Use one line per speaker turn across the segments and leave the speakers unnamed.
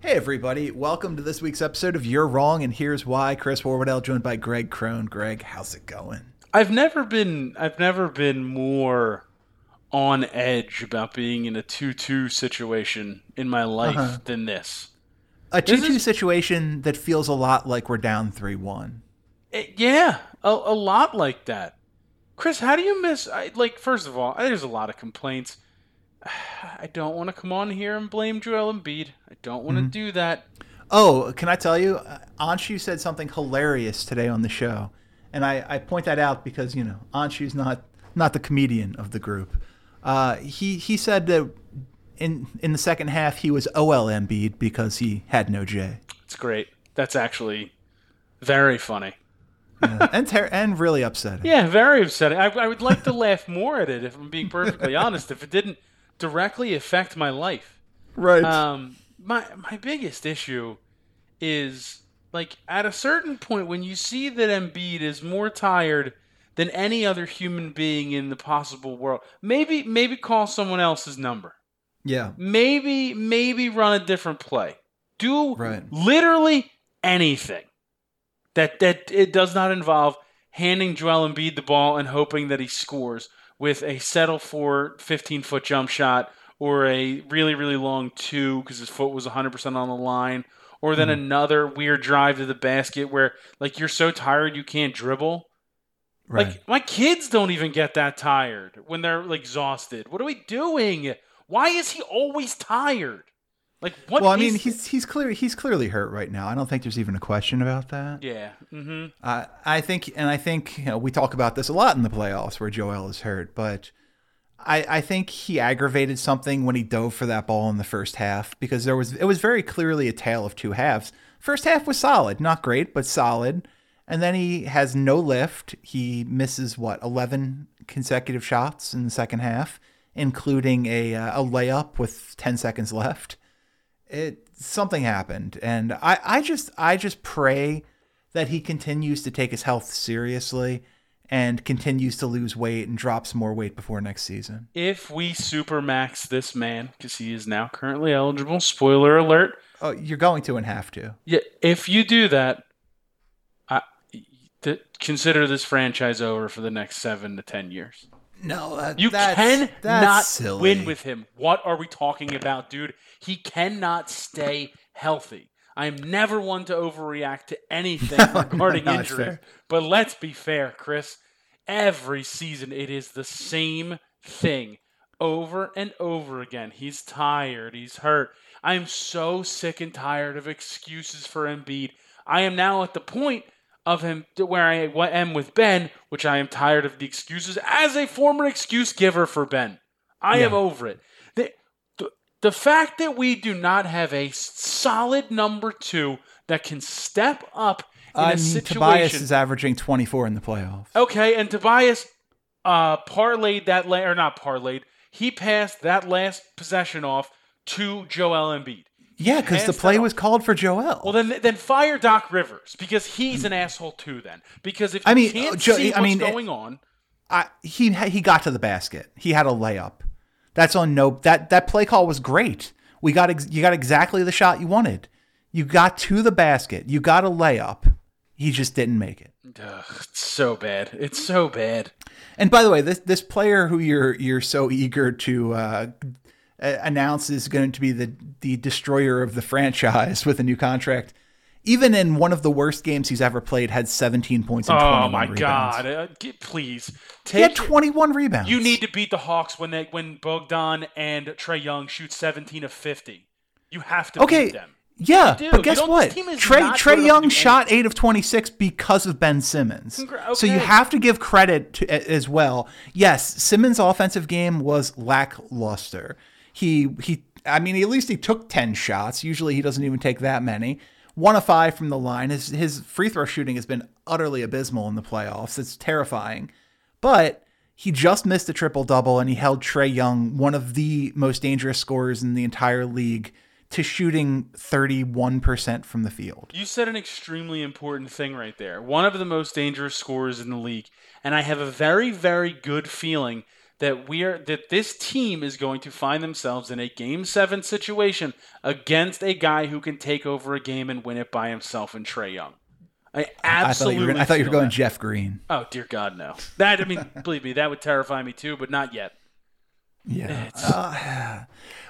Hey everybody, welcome to this week's episode of You're Wrong and Here's Why. Chris Horwedel joined by Greg Crone. Greg, how's it going?
I've never been I've never been more on edge about being in a 2-2 situation in my life
Uh-huh.
than this.
A 2
This
2
is-
situation that feels a lot like we're down 3 1.
It- yeah, a, a lot like that. Chris, how do you miss I, like first of all, there's a lot of complaints. I don't want to come on here and blame Joel Embiid. I don't want to
Mm-hmm.
do that.
Oh, can I tell you? uh, Anshu said something hilarious today on the show. And I, I point that out because, you know, Anshu's not not the comedian of the group. Uh, he he said that in in the second half he was OL Embiid because he had no J.
It's great. That's actually very funny.
Yeah, and ter- and really upsetting.
Yeah, very upsetting. I, I would like to laugh more at it if I'm being perfectly honest. If it didn't directly affect my life.
Right.
Um, my my biggest issue is like at a certain point when you see that Embiid is more tired than any other human being in the possible world. Maybe maybe call someone else's number.
yeah.
Maybe maybe run a different play. Do
Right.
literally anything that that it does not involve handing Joel Embiid the ball and hoping that he scores with a settle for 15 foot jump shot or a really really long two because his foot was 100% on the line or then hmm. another weird drive to the basket where like you're so tired you can't dribble.
Right.
like my kids don't even get that tired when they're like exhausted. What are we doing? Why is he always tired like what
well, I mean, he's he's clear he's clearly hurt right now. I don't think there's even a question about that.
yeah mm-hmm
Uh, I think, and I think you know, we talk about this a lot in the playoffs where Joel is hurt, but I, I think he aggravated something when he dove for that ball in the first half because there was it was very clearly a tale of two halves. First half was solid, not great, but solid, and then he has no lift. He misses what eleven consecutive shots in the second half, including a uh, a layup with ten seconds left it something happened. And I, I just i just pray that he continues to take his health seriously and continues to lose weight and drops more weight before next season.
If we supermax this man because he is now currently eligible spoiler alert.
Oh you're going to and have to
yeah if you do that I, th- consider this franchise over for the next seven to ten years
no that,
You
that's,
cannot
that's silly.
win with him. What are we talking about, dude? He cannot stay healthy. I'm never one to overreact to anything regarding
no, it's
injuries.
fair.
But let's be fair, Chris. Every season it is the same thing over and over again. He's tired, he's hurt. I am so sick and tired of excuses for Embiid. I am now at the point of him to where I am with Ben, which I am tired of the excuses as a former excuse giver for Ben. I am over it. The, the, the fact that we do not have a solid number two that can step up in a situation.
tobias is averaging 24 in the playoffs
Okay, and Tobias uh, parlayed that, la- or not parlayed, he passed that last possession off to Joel Embiid.
Yeah because the play was called for joel
Well, then, then fire Doc Rivers because he's an asshole too. Then because if
I
you
mean,
can't
Jo-
see
I
what's
mean, it-
going on,
I, he he got to the basket. He had a layup. That's on no that that play call was great. We got ex, you got exactly the shot you wanted. You got to the basket. You got a layup. He just didn't make it.
ugh, it's so bad. It's so bad.
And by the way, this this player who you're you're so eager to uh, a- announce is going to be the the destroyer of the franchise with a new contract. Even in one of the worst games he's ever played, had 17 points and 21
Oh my
rebounds.
god! Uh, get- please
He had 21 rebounds.
you need to beat the Hawks when they when Bogdan and Trae Young shoot seventeen of fifty. You have to
Okay.
beat them.
Yeah, but guess what?
this team is Trae
Trae
good enough to
Young shot eight of twenty six because of Ben Simmons.
Congra-
So you have to give credit to, as well. Yes, Simmons' offensive game was lackluster. He he. I mean, at least he took ten shots. Usually, he doesn't even take that many. one of five from the line. His his free throw shooting has been utterly abysmal in the playoffs. It's terrifying. But he just missed a triple double and he held Trae Young, one of the most dangerous scorers in the entire league, to shooting 31% from the field.
You said an extremely important thing right there. One of the most dangerous scorers in the league. And I have a very, very good feeling that we are that this team is going to find themselves in a game seven situation against a guy who can take over a game and win it by himself and Trae Young. I absolutely.
I thought you were, I thought you were going
that.
Jeff Green.
Oh dear God, no! That I mean, believe me, that would terrify me too, but not yet.
Yeah. Uh,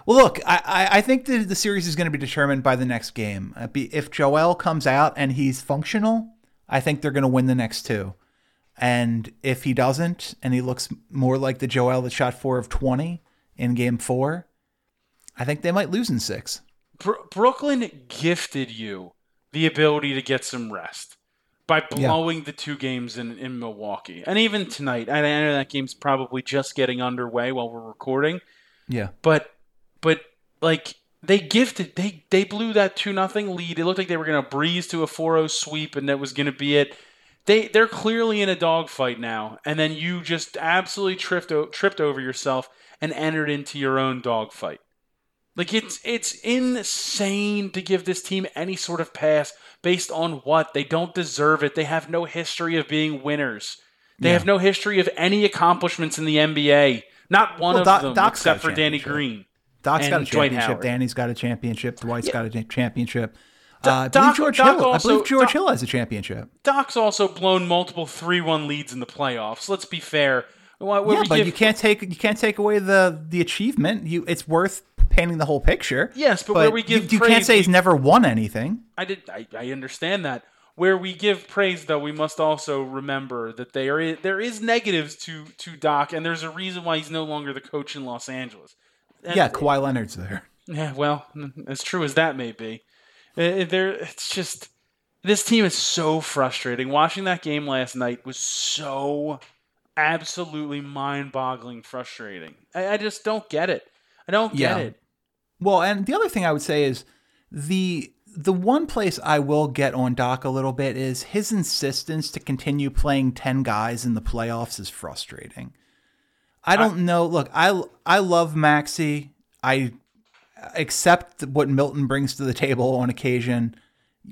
well, look, I, I think the, the series is going to be determined by the next game. Uh, if Joel comes out and he's functional, I think they're going to win the next two. And if he doesn't, and he looks more like the Joel that shot four of 20 in game four, I think they might lose in six.
Bro- Brooklyn gifted you the ability to get some rest by blowing yeah. the two games in, in Milwaukee. And even tonight, I know that game's probably just getting underway while we're recording.
Yeah.
But but like they gifted they they blew that 2 nothing lead. It looked like they were going to breeze to a 4-0 sweep and that was going to be it. They they're clearly in a dogfight now, and then you just absolutely tripped tripped over yourself and entered into your own dogfight. Like it's it's insane to give this team any sort of pass based on what they don't deserve it. They have no history of being winners. They yeah. have no history of any accomplishments in the NBA. Not one well, of Doc, them, Doc's except for Danny Green.
Doc's got a championship. Danny's got a championship. Dwight's yeah. got a championship. Uh, Doc, I believe George Doc Hill. Also, I believe George Doc, Hill has a championship.
Doc's also blown multiple three-one leads in the playoffs. Let's be fair.
Why, yeah, but give... you can't take you can't take away the the achievement. You it's worth painting the whole picture.
Yes, but, but where we give
you, you can't say he's never won anything.
I did. I, I understand that. Where we give praise, though, we must also remember that there is, there is negatives to to Doc, and there's a reason why he's no longer the coach in Los Angeles.
And, yeah, Kawhi Leonard's there.
Yeah, well, as true as that may be, Uh, uh, there, it's just this team is so frustrating. Watching that game last night was so absolutely mind-boggling frustrating. I, I just don't get it. I don't get yeah. it.
Well, and the other thing I would say is the the one place I will get on Doc a little bit is his insistence to continue playing 10 guys in the playoffs is frustrating. I don't I, know. Look, I I love Maxi. I accept what Milton brings to the table on occasion.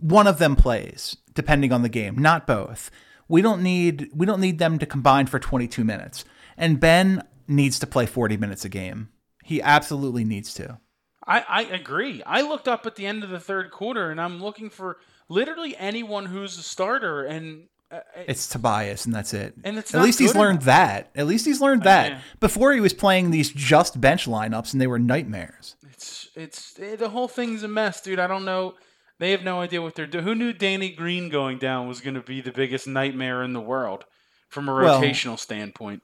One of them plays, depending on the game, not both. We don't need we don't need them to combine for 22 minutes. And Ben needs to play 40 minutes a game. He absolutely needs to.
I, I agree. I looked up at the end of the third quarter and I'm looking for literally anyone who's a starter and uh,
it's Tobias, and that's it. And it's at least he's learned that. At least he's learned that. Yeah. Before he was playing these just bench lineups, and they were nightmares.
It's it's it, the whole thing's a mess, dude. I don't know. They have no idea what they're doing. Who knew Danny Green going down was going to be the biggest nightmare in the world from a rotational well, standpoint?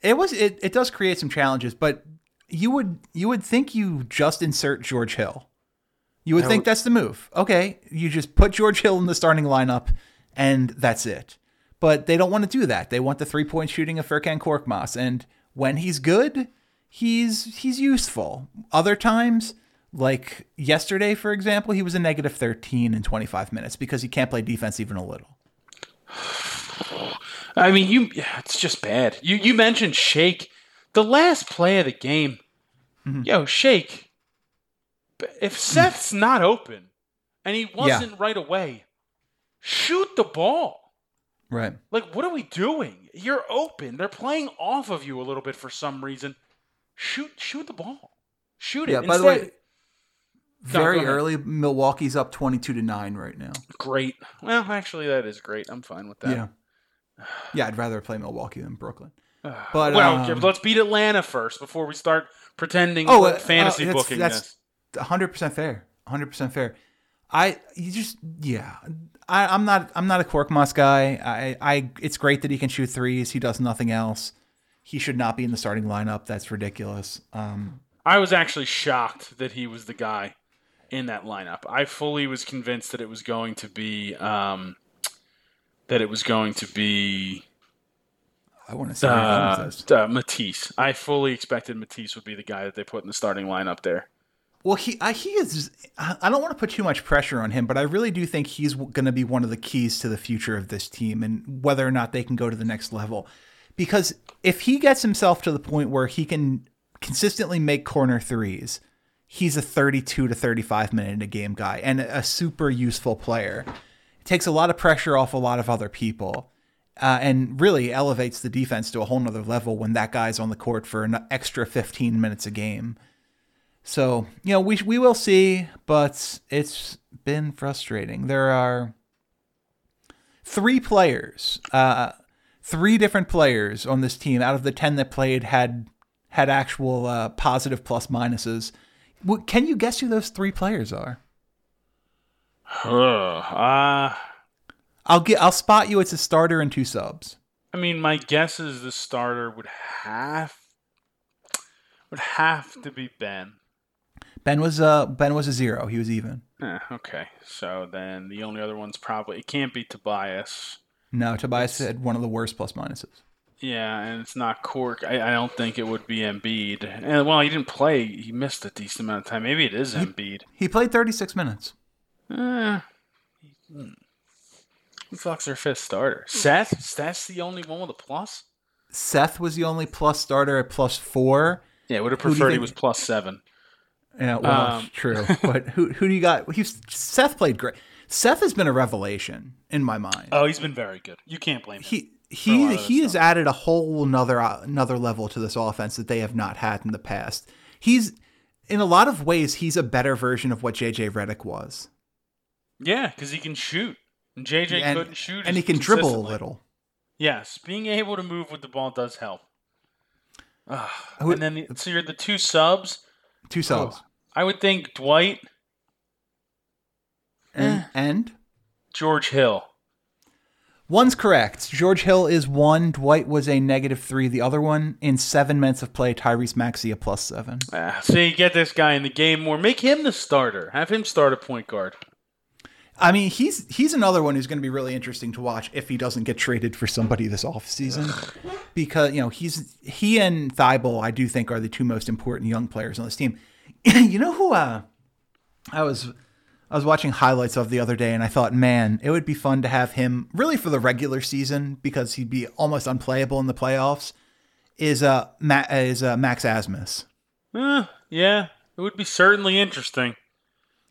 It was. It, it does create some challenges, but you would you would think you just insert George Hill. You would think that's the move. Okay, you just put George Hill in the starting lineup and that's it. But they don't want to do that. They want the three point shooting of Furkan Korkmaz. And when he's good, he's he's useful. Other times, like yesterday, for example, he was a negative 13 in 25 minutes because he can't play defense even a little.
I mean, you it's just bad. You you mentioned Shake. The last play of the game. Mm-hmm. Yo, Shake. If Seth's not open and he wasn't yeah. right away, shoot the ball.
Right.
Like, what are we doing? You're open. They're playing off of you a little bit for some reason. Shoot, shoot the ball. Shoot it.
Yeah. By the way, very no, early, Milwaukee's up twenty-two to nine right now.
Great. Well, actually, that is great. I'm fine with that.
Yeah. Yeah, I'd rather play Milwaukee than Brooklyn. But
well, um, let's beat Atlanta first before we start pretending oh, uh, fantasy uh, booking.
That's 100 percent fair. 100 percent fair. I you just yeah. I, am not I'm not a Korkmaz guy. I, I it's great that he can shoot threes. He does nothing else. He should not be in the starting lineup. That's ridiculous. Um,
I was actually shocked that he was the guy in that lineup. I fully was convinced that it was going to be um, that it was going to be.
I want to say
uh, uh, Matisse. I fully expected Matisse would be the guy that they put in the starting lineup there.
Well, he I, he is. I don't want to put too much pressure on him, but I really do think he's going to be one of the keys to the future of this team and whether or not they can go to the next level. Because if he gets himself to the point where he can consistently make corner threes, he's a 32 to 35 minute a game guy and a super useful player. It takes a lot of pressure off a lot of other people. Uh, and really elevates the defense to a whole nother level when that guy's on the court for an extra 15 minutes a game. So, you know, we, we will see, but it's been frustrating. There are three players, uh, three different players on this team out of the 10 that played had had actual uh, positive plus minuses. Can you guess who those three players are?
uh,
I'll get. I'll spot you. It's a starter and two subs.
I mean, my guess is the starter would have would have to be Ben.
Ben was uh Ben was a zero. He was even.
Eh, okay, so then the only other one's probably it can't be Tobias.
No, Tobias had one of the worst plus minuses.
Yeah, and it's not Cork. I, I don't think it would be Embiid. And well, he didn't play. He missed a decent amount of time. Maybe it is Embiid.
He played 36 minutes.
Hmm. Who fucks their fifth starter? Seth? Seth's the only one with a plus?
Seth was the only plus starter at plus four.
Yeah, I would have preferred he was plus seven.
Yeah, well, um, true. but who who do you got? He's, Seth played great. Seth has been a revelation in my mind.
Oh, he's been very good. You can't blame him.
He he he has added a whole another uh, another level to this offense that they have not had in the past. He's in a lot of ways he's a better version of what JJ Redick was.
Yeah, because he can shoot. And JJ and, couldn't shoot,
and he can dribble a little.
Yes, being able to move with the ball does help. Uh, and then the, so you're the two subs.
Two subs. Oh,
I would think Dwight
and, eh. and
George Hill.
One's correct. George Hill is one. Dwight was a negative three. The other one, in seven minutes of play, Tyrese Maxey a plus seven.
Ah, see, get this guy in the game more. Make him the starter. Have him start a point guard.
I mean, he's he's another one who's going to be really interesting to watch if he doesn't get traded for somebody this offseason. because, you know, he's he and Thybulle, I do think, are the two most important young players on this team. you know who uh, I was I was watching highlights of the other day and I thought, man, it would be fun to have him really for the regular season because he'd be almost unplayable in the playoffs. Is uh, Ma- is uh, Max Asmus?
Uh, yeah, it would be certainly interesting.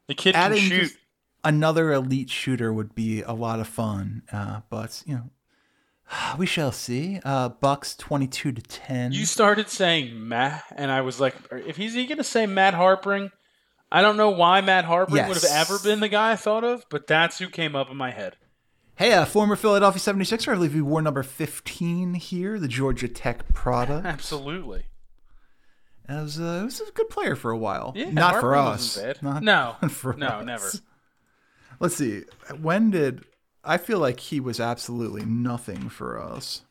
The kid Adding can shoot.
Another elite shooter would be a lot of fun, uh, but you know, we shall see. Uh, Bucks twenty-two to ten.
You started saying Matt, and I was like, if he's he going to say Matt Harpring, I don't know why Matt Harpring yes. would have ever been the guy I thought of, but that's who came up in my head.
Hey, a uh, former Philadelphia 76er, I believe he wore number 15 here, the Georgia Tech product.
Absolutely.
Was, uh, it was a good player for a while.
Yeah,
Not
Harpring
for us.
Not no, for no, us. never.
Let's see. When did I feel like he was absolutely nothing for us?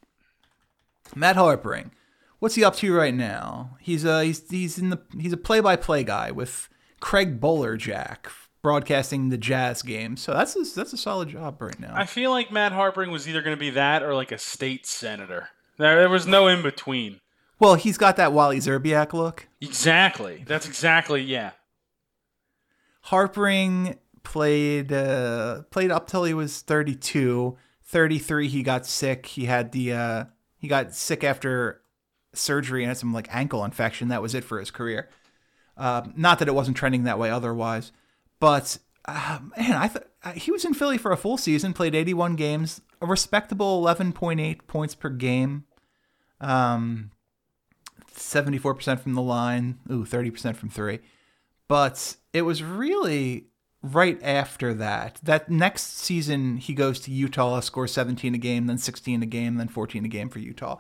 Matt Harpring. What's he up to right now? He's uh he's he's in the he's a play-by-play guy with Craig Bolerjack broadcasting the Jazz game. So that's a, that's a solid job right now.
I feel like Matt Harpring was either going to be that or like a state senator. There, there was no in between.
Well, he's got that Wally Szczerbiak look.
Exactly. That's exactly yeah.
Harpring played uh, played up till he was 32. 33 he got sick. He had the uh, he got sick after surgery and had some like ankle infection. That was it for his career. Uh, not that it wasn't trending that way otherwise, but uh, man, I thought he was in Philly for a full season, played 81 games, a respectable 11.8 points per game, um, 74% from the line, ooh, 30% from three. But it was really right after that. That next season, he goes to Utah, scores 17 a game, then 16 a game, then 14 a game for Utah.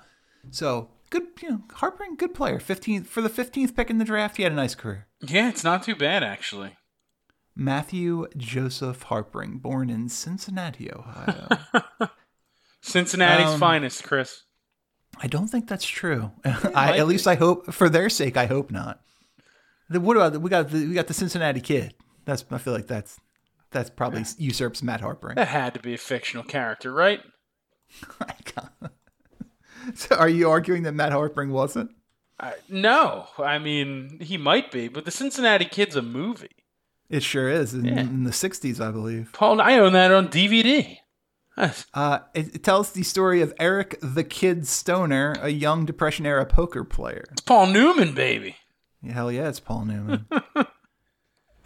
So good, you know, good player. 15th for the 15th pick in the draft. He had a nice career.
Yeah, it's not too bad actually.
Matthew Joseph Harpring, born in Cincinnati, Ohio.
Cincinnati's um, finest, Chris.
I don't think that's true. I, at least I hope, for their sake, I hope not. The, what about we got the, we got the Cincinnati kid? That's I feel like that's that's probably usurps Matt Harper.
That had to be a fictional character, right?
so are you arguing that Matt Harpring wasn't?
I, no, I mean he might be, but the Cincinnati Kid's a movie.
It sure is in,
Yeah.
in the '60s, I believe.
Paul, I own that on DVD.
Uh, it, it tells the story of Eric the Kid Stoner, a young Depression era poker player.
It's Paul Newman, baby.
Hell yeah, it's Paul Newman.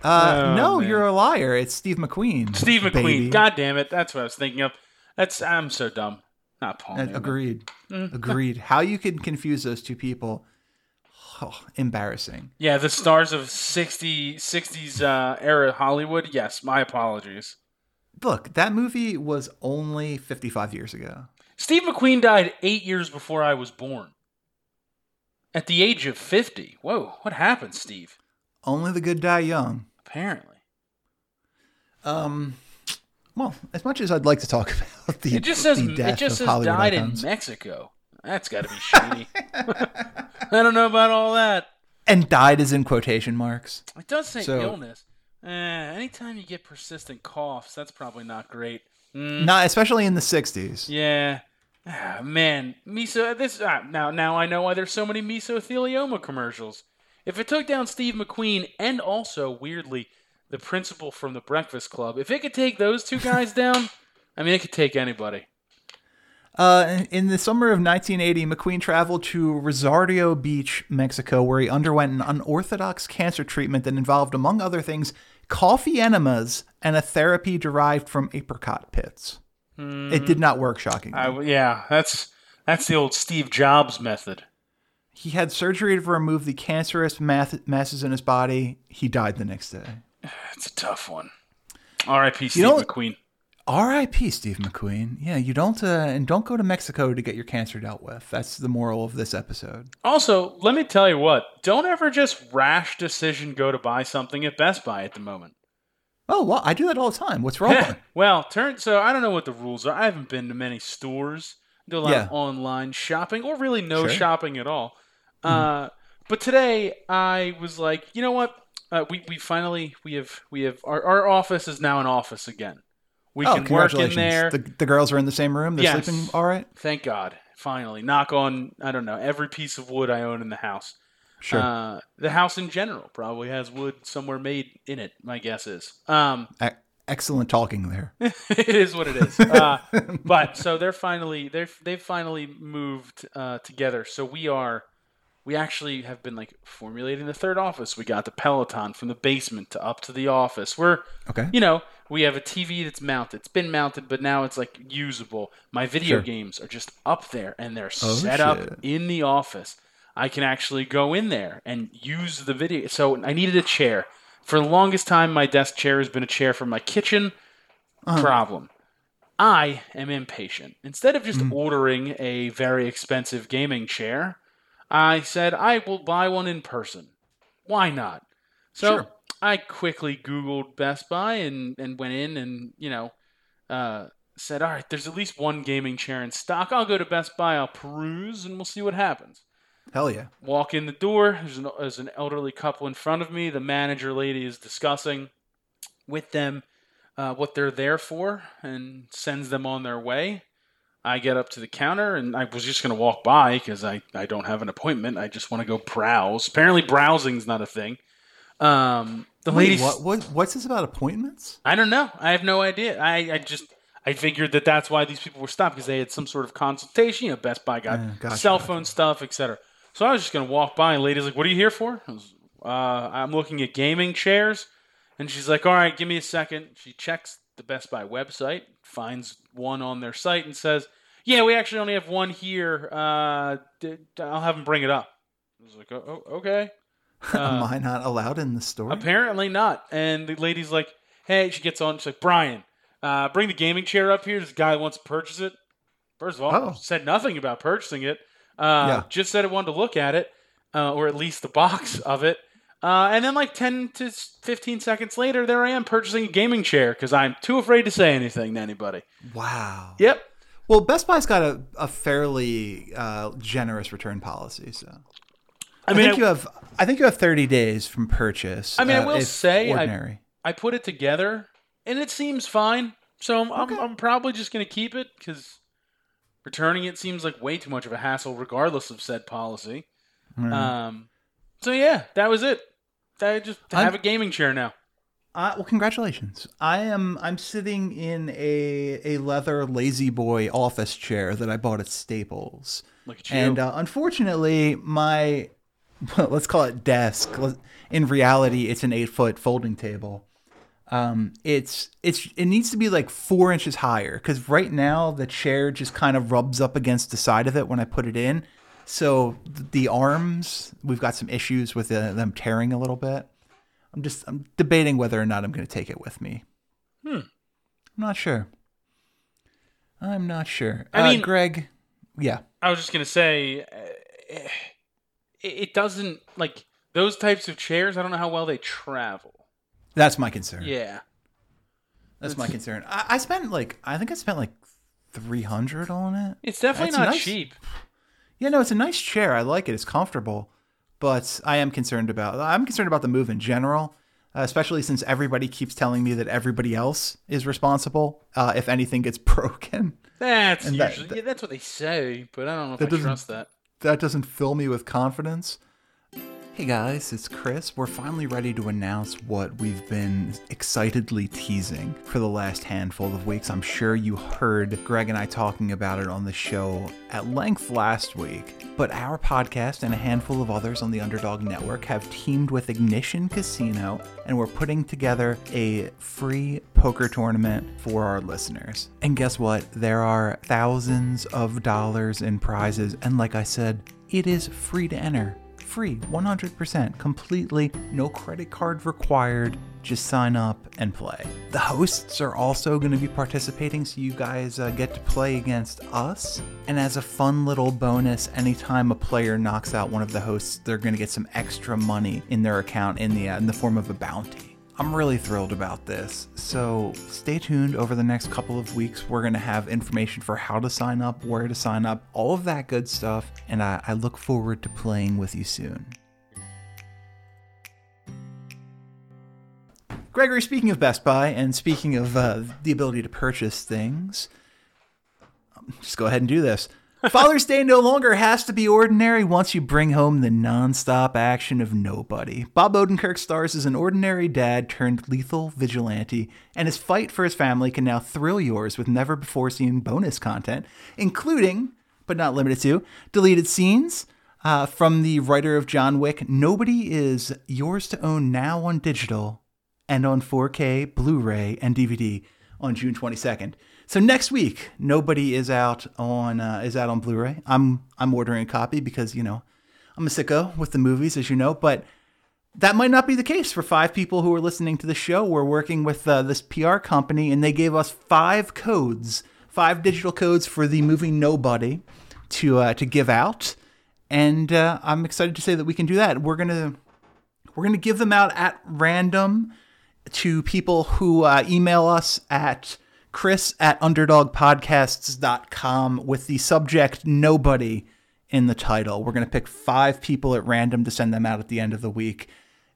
uh,
Oh,
no,
man.
you're a liar. It's Steve McQueen.
Steve McQueen.
baby.
God damn it, that's what I was thinking of. That's I'm so dumb. Not Paul.
Uh, agreed.
Mm.
Agreed. How you can confuse those two people? Oh, embarrassing.
Yeah, the stars of 60, 60s uh, era Hollywood. Yes, my apologies.
Look, that movie was only 55 years ago.
Steve McQueen died eight years before I was born. At the age of 50. Whoa, what happened, Steve?
Only the good die young.
Apparently.
Um, well, as much as I'd like to talk about the,
It just says it just says
Hollywood
died in. Mexico. That's got to be shady. I don't know about all that.
and died is in quotation marks.
It does say
So-
illness. Eh, anytime you get persistent coughs, that's probably not great. Mm,
Not especially in the 60s.
yeah. Ah, man, meso. This ah, now now I know why there's so many mesothelioma commercials. If it took down Steve McQueen and also weirdly the principal from the Breakfast Club, if it could take those two guys down, I mean it could take anybody.
Uh, in the summer of 1980, McQueen traveled to Rosarito Beach, Mexico, where he underwent an unorthodox cancer treatment that involved, among other things, coffee enemas and a therapy derived from apricot pits. It did not work, shockingly.
I, yeah, that's that's the old Steve Jobs method.
He had surgery to remove the cancerous math- masses in his body. He died the next day.
It's a tough one. R.I.P. Steve McQueen.
R.I.P. Steve McQueen. Yeah, you don't uh, and don't go to Mexico to get your cancer dealt with. That's the moral of this episode.
Also, let me tell you what: don't ever just rash decision go to buy something at Best Buy at the moment.
Oh well, I do that all the time. What's wrong?
well, turn so I don't know what the rules are. I haven't been to many stores, do a lot
Yeah.
of online shopping, or really no
Sure.
Shopping at all. Uh, but today I was like, you know what? Uh, we we finally we have we have our, our office is now an office again. We
oh,
can work in there.
The, the girls are in the same room. They're
Yes.
sleeping all right.
Thank God. Finally, knock on I don't know every piece of wood I own in the house.
Sure.
Uh, the house in general probably has wood somewhere made in it. My guess is. Um,
excellent talking there.
it is what it is. Uh, but so they're finally they're they've finally moved uh, together. So we are we actually have been like formulating the third office. We got the Peloton from the basement to up to the office. We're
Okay.
you know we have a TV that's mounted. It's been mounted, but now it's like usable. My video
Sure.
games are just up there and they're
Oh,
set up in the office. I can actually go in there and use the video. So I needed a chair. For the longest time, my desk chair has been a chair from my kitchen.
Uh-huh.
Problem. I am impatient. Instead of just ordering a very expensive gaming chair, I said I will buy one in person. Why not? So
Sure.
I quickly Googled Best Buy and, and went in and, you know, uh, said, all right, there's at least one gaming chair in stock. I'll go to Best Buy, I'll peruse, and we'll see what happens.
Hell yeah.
Walk in the door. There's an, there's an elderly couple in front of me. The manager lady is discussing with them uh, what they're there for and sends them on their way. I get up to the counter and I was just going to walk by because I, I don't have an appointment. I just want to go browse. Apparently, browsing's not a thing. Um, the
Wait,
lady.
what, what? What's this about appointments?
I don't know. I have no idea. I, I just I figured that that's why these people were stopped because they had some sort of consultation. You know, Best Buy got
Yeah, gotcha,
cell
gotcha.
phone stuff, etc. So I was just gonna walk by, and lady's like, "What are you here for?" I was, uh, "I'm looking at gaming chairs," and she's like, "All right, give me a second. She checks the Best Buy website, finds one on their site, and says, "Yeah, we actually only have one here. Uh, d- I'll have them bring it up." I was like, "Oh, oh, okay."
Am I not allowed in the store?
Apparently not. And the lady's like, hey, she gets on. She's like, Brian, uh, bring the gaming chair up here. This guy wants to purchase it. First of all,
Oh.
said nothing about purchasing it. Uh,
Yeah.
Just said it wanted to look at it, uh, or at least the box of it. Uh, and then, like 10 to 15 seconds later, there I am purchasing a gaming chair because I'm too afraid to say anything to anybody.
wow.
Yep.
Well, Best Buy's got a, a fairly uh, generous return policy, so I,
I mean,
think
I-
you have I think you have 30 days from purchase.
I mean, I
uh,
will say I-
ordinary.
I put it together, and it seems fine. So I'm, I'm, I'm probably just going to keep it because returning it seems like way too much of a hassle, regardless of said policy. Um, so yeah, that was it. I just
I'm-
have a gaming chair now.
Uh, well, congratulations. I am. I'm sitting in a a leather lazy boy office chair that I bought at Staples.
Look at you.
And uh, unfortunately, my let's call it desk. In reality, it's an eight foot folding table. Um, it's it's it needs to be like four inches higher because right now the chair just kind of rubs up against the side of it when I put it in. So the arms, we've got some issues with uh, them tearing a little bit. I'm just I'm debating whether or not I'm going to take it with me.
Hmm.
I'm not sure. I'm not sure.
I
uh,
mean-
Greg, yeah.
I was just gonna say, uh, it, it doesn't like those types of chairs. I don't know how well they travel.
That's my concern.
Yeah.
That's my concern. I, I spent like I think I spent like three hundred on it.
It's definitely
That's
not
nice.
cheap.
Yeah, no, it's a nice chair. I like it. It's comfortable, but I am concerned about. I'm concerned about the move in general, uh, especially since everybody keeps telling me that everybody else is responsible uh, if anything gets broken.
That's
And
usually
that-
yeah, that's what they say, but I don't know if I trust that.
that doesn't fill me with confidence. Hey guys, it's Chris. We're finally ready to announce what we've been excitedly teasing for the last handful of weeks. I'm sure you heard Greg and I talking about it on the show at length last week. But our podcast and a handful of others on the Underdog Network have teamed with Ignition Casino, and we're putting together a free poker tournament for our listeners. And guess what? There are thousands of dollars in prizes, and like I said, it is free to enter free 100% completely no credit card required. Just sign up and play. The hosts are also going to be participating so you guys uh, get to play against us. And as a fun little bonus anytime a player knocks out one of the hosts they're going to get some extra money in their account in the uh, in the form of a bounty I'm really thrilled about this. So stay tuned over the next couple of weeks. We're going to have information for how to sign up, where to sign up, all of that good stuff. And I, I look forward to playing with you soon. Gregory, speaking of Best Buy and speaking of uh, the ability to purchase things, um, just go ahead and do this. Father's Day no longer has to be ordinary once you bring home the nonstop action of Nobody. Bob Odenkirk stars as an ordinary dad turned lethal vigilante, and his fight for his family can now thrill yours with never before seen bonus content, including, but not limited to, deleted scenes. Uh, from the writer of John Wick, Nobody is yours to own now on digital and on 4K, Blu ray, and DVD on June 22nd. So next week, nobody is out on uh, is out on Blu-ray. I'm I'm ordering a copy because you know I'm a sicko with the movies, as you know. But that might not be the case for five people who are listening to the show. We're working with uh, this PR company, and they gave us five codes, five digital codes for the movie Nobody to uh, to give out, and uh, I'm excited to say that we can do that. We're gonna we're gonna give them out at random to people who uh, email us at chris at underdogpodcasts.com with the subject nobody in the title. We're going to pick five people at random to send them out at the end of the week.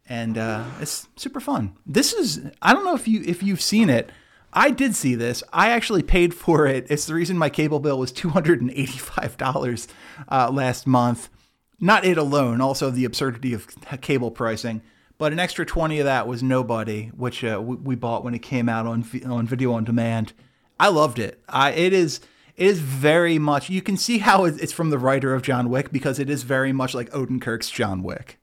And uh, it's super fun. This is, I don't know if, you, if you've seen it. I did see this. I actually paid for it. It's the reason my cable bill was $285 uh, last month. Not it alone, also the absurdity of cable pricing but an extra 20 of that was nobody which uh, we, we bought when it came out on on video on demand i loved it I, it is it is very much you can see how it's from the writer of john wick because it is very much like odenkirk's john wick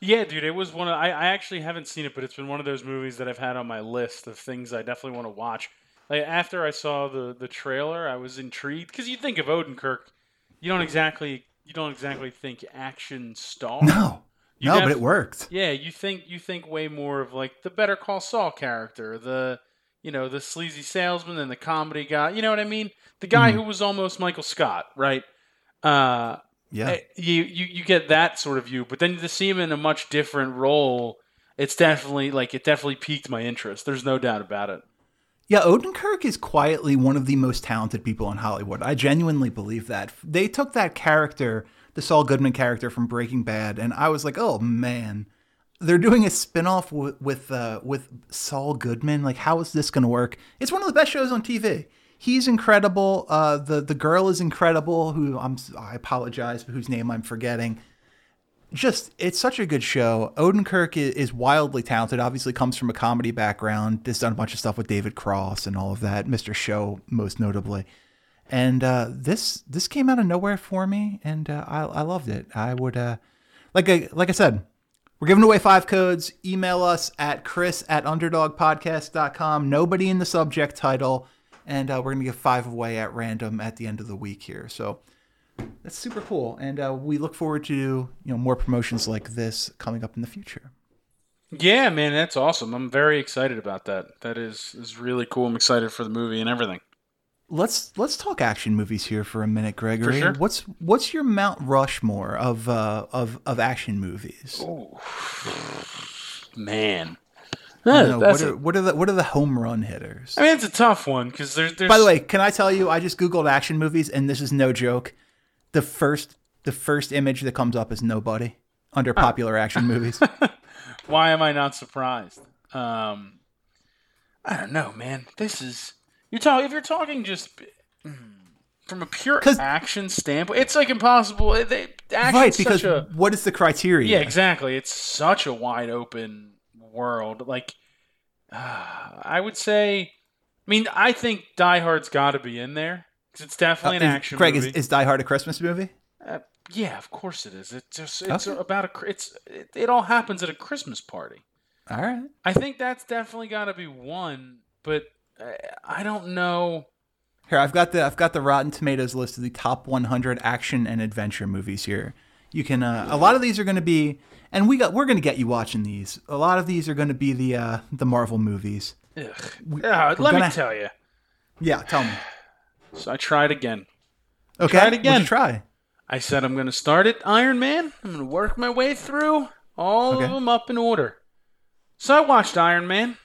Yeah, dude, it was one of I, I actually haven't seen it, but it's been one of those movies that I've had on my list of things I definitely want to watch. Like after I saw the the trailer, I was intrigued because you think of Odenkirk, you don't exactly you don't exactly think action star.
no
You
no
def-
but it worked
Yeah, you think you think way more of like the Better Call Saul character, the you know the sleazy salesman and the comedy guy. You know what I mean? The guy
Mm-hmm.
who was almost Michael Scott, right? Uh,
yeah
eh, you, you you get that sort of view, but then to see him in a much different role, it's definitely like it definitely piqued my interest. There's no doubt about it.
Yeah, Odenkirk is quietly one of the most talented people in Hollywood. I genuinely believe that. They took that character, the Saul Goodman character from Breaking Bad, and I was like, "Oh man, they're doing a spin-off with with, uh, with Saul Goodman. Like how is this going to work? It's one of the best shows on TV. He's incredible. Uh, the the girl is incredible. Who I'm I apologize, but whose name I'm forgetting. just it's such a good show. Odenkirk is, is wildly talented. Obviously, comes from a comedy background. Has done a bunch of stuff with David Cross and all of that. Mr. Show, most notably. And uh, this this came out of nowhere for me, and uh, I I loved it. I would uh, like I like I said, we're giving away five codes. Email us at chris at underdogpodcast.com. Nobody in the subject title. And uh, we're going to give five away at random at the end of the week here. So that's super cool. And uh, we look forward to you know more promotions like this coming up in the future.
Yeah, man, that's awesome. I'm very excited about that. That is is really cool. I'm excited for the movie and everything.
Let's let's talk action movies here for a minute, Gregory.
sure.
What's what's your Mount Rushmore of uh, of of action movies?
Oh
Man.
That-
know, what,
a-
are, what are the what are the home run hitters?
I mean, it's a tough one because there's, there's.
By the way, can I tell you? I just googled action movies, and this is no joke. The first the first image that comes up is nobody under popular action movies.
why am I not surprised? Um, I don't know, man. This is you're talking. If you're talking just from a pure action standpoint, it's like impossible. They,
right? Because
a
what is the criteria?
yeah, exactly. It's such a wide open world. Like, uh, I would say, I mean, I think Die Hard's got to be in there because it's definitely an
Uh, Is-
action
Craig,
movie.
is, is Die Hard a Christmas movie?
Uh, yeah, of course it is. It just it's
Okay.
about a it's it, it all happens at a Christmas party.
All right.
I think that's definitely got to be one, but uh, I don't know.
Here, I've got the I've got the Rotten Tomatoes list of the top 100 action and adventure movies here. You can uh, a lot of these are going to be, and we got we're going to get you watching these. A lot of these are going to be the uh, the Marvel movies.
Ugh. Yeah, let
gonna-
me tell you.
Yeah, tell me.
So I tried again.
Okay, what'd
again.
try.
I said I'm going to start at Iron Man. I'm going to work my way through all
Okay.
of them up in order. So I watched Iron Man.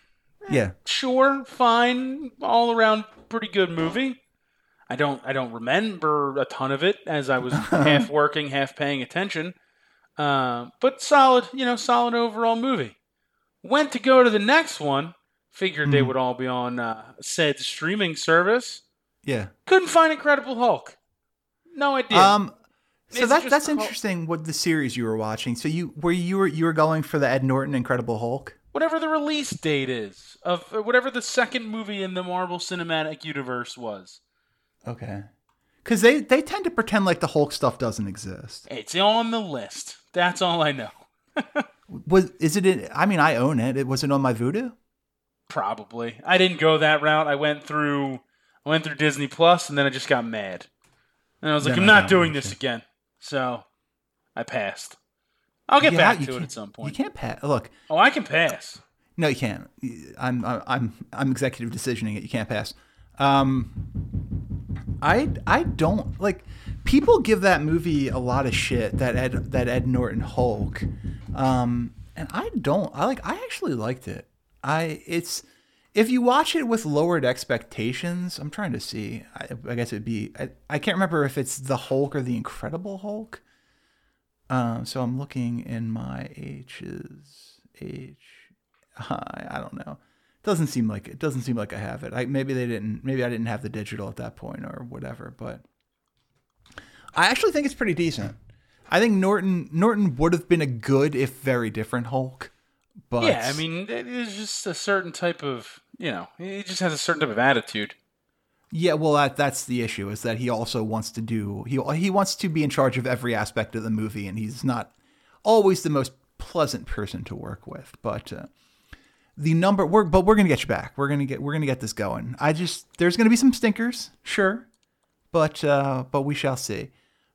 Yeah,
Sure, fine, all around pretty good movie. I don't I don't remember a ton of it as I was half working, half paying attention. Uh, but solid, you know, solid overall movie. Went to go to the next one. Figured they
Mhm.
would all be on uh, said streaming service.
yeah.
Couldn't find Incredible Hulk. No idea.
Um, so
It's
that that's interesting. What the series you were watching? So you were you were you were going for the Ed Norton Incredible Hulk?
Whatever the release date is of whatever the second movie in the Marvel Cinematic Universe was.
Okay. Because they they tend to pretend like the Hulk stuff doesn't exist.
It's on the list. That's all I know.
Was is it? In, I mean, I own it. It was it on my Vudu.
Probably. I didn't go that route. I went through I went through Disney Plus and then I just got mad. And I was like,
Then
I'm
I
not doing this again. So I passed. I'll get
Yeah,
back to it at some point.
You can't pass. Look,
Oh, I can pass.
no, you can't. I'm I'm I'm executive decisioning it. You can't pass. Um, I I don't like. People give that movie a lot of shit. That Ed that Ed Norton Hulk, um, and I don't. I like. I actually liked it. I it's if you watch it with lowered expectations. I'm trying to see. I, I guess it'd be. I, I can't remember if it's the Hulk or the Incredible Hulk. Um, so I'm looking in my H's H. I, I don't know. It Doesn't seem like it doesn't seem like I have it. I maybe they didn't. Maybe I didn't have the digital at that point or whatever. But I actually think it's pretty decent. I think Norton Norton would have been a good if very different Hulk. But
yeah, I mean, it is just a certain type of, you know, he just has a certain type of attitude.
Yeah, well, that that's the issue is that he also wants to do he he wants to be in charge of every aspect of the movie, and he's not always the most pleasant person to work with. But uh, the number we're but we're gonna get you back. We're gonna get we're gonna get this going. I just there's gonna be some stinkers, sure, but uh, but we shall see.